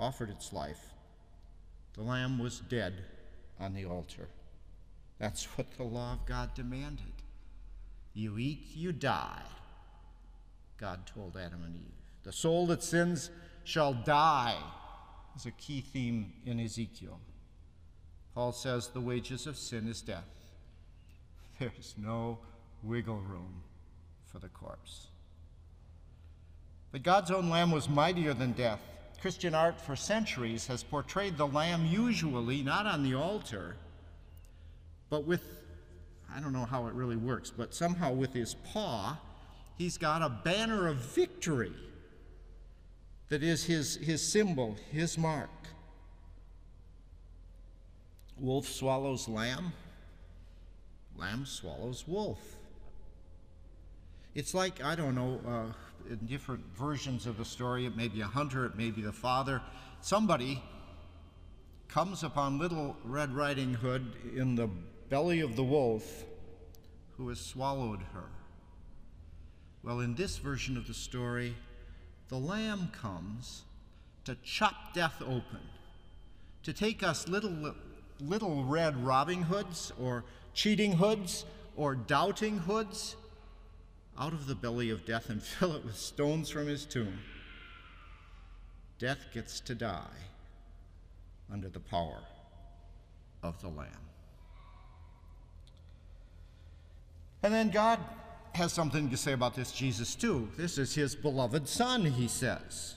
offered its life, the lamb was dead on the altar. That's what the law of God demanded. You eat, you die, God told Adam and Eve. The soul that sins shall die is a key theme in Ezekiel. Paul says the wages of sin is death. There's no wiggle room for the corpse. But God's own lamb was mightier than death. Christian art for centuries has portrayed the lamb usually not on the altar, but with, I don't know how it really works, but somehow with his paw, he's got a banner of victory that is his, his symbol, his mark. Wolf swallows lamb, lamb swallows wolf. It's like, I don't know, uh, in different versions of the story. It may be a hunter, it may be the father. Somebody comes upon little Red Riding Hood in the belly of the wolf who has swallowed her. Well, in this version of the story, the Lamb comes to chop death open, to take us little, little red Robin Hoods or cheating hoods or doubting hoods out of the belly of death and fill it with stones from his tomb. Death gets to die under the power of the Lamb. And then God has something to say about this Jesus, too. This is his beloved Son, he says.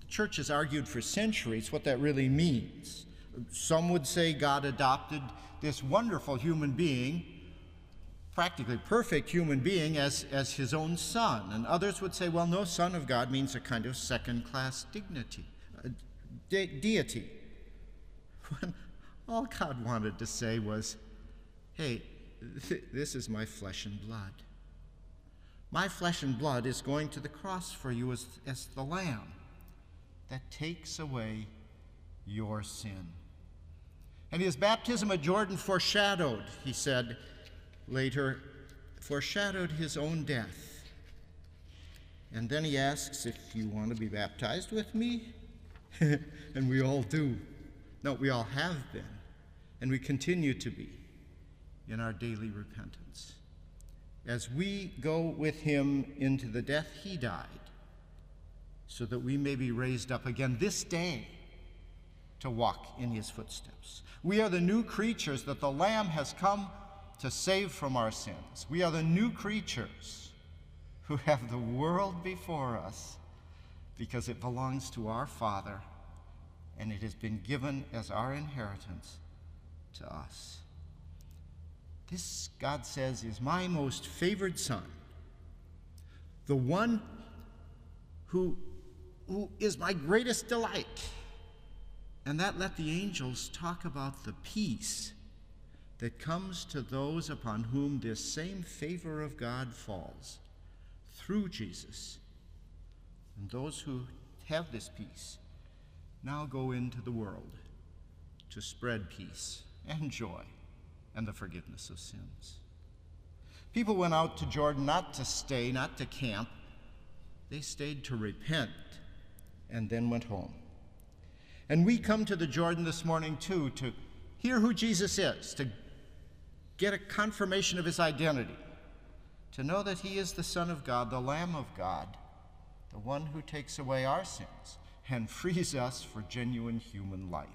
The church has argued for centuries what that really means. Some would say God adopted this wonderful human being practically perfect human being as, as his own son. And others would say, well, no, son of God means a kind of second class dignity, uh, de- deity. When all God wanted to say was, hey, th- this is my flesh and blood. My flesh and blood is going to the cross for you as, as the lamb that takes away your sin. And his baptism at Jordan foreshadowed, he said, later foreshadowed his own death. And then he asks if you want to be baptized with me. and we all do. No, we all have been. And we continue to be in our daily repentance. As we go with him into the death he died, so that we may be raised up again this day to walk in his footsteps. We are the new creatures that the Lamb has come to save from our sins. We are the new creatures who have the world before us because it belongs to our Father and it has been given as our inheritance to us. This, God says, is my most favored Son, the one who, who is my greatest delight. And that let the angels talk about the peace that comes to those upon whom this same favor of God falls through Jesus. And those who have this peace now go into the world to spread peace and joy and the forgiveness of sins. People went out to Jordan not to stay, not to camp. They stayed to repent and then went home. And we come to the Jordan this morning too to hear who Jesus is, to get a confirmation of his identity, to know that he is the Son of God, the Lamb of God, the one who takes away our sins and frees us for genuine human life.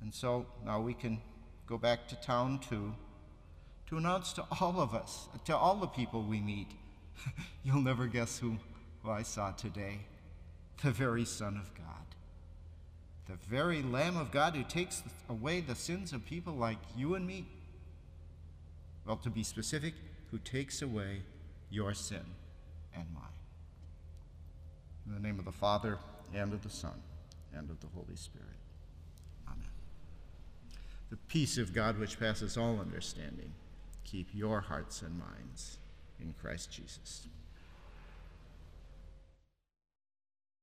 And so now we can go back to town too to announce to all of us, to all the people we meet, you'll never guess who, who I saw today. The very Son of God. The very Lamb of God who takes away the sins of people like you and me well, to be specific, who takes away your sin and mine. In the name of the Father, and of the Son, and of the Holy Spirit. Amen. The peace of God, which passes all understanding, keep your hearts and minds in Christ Jesus.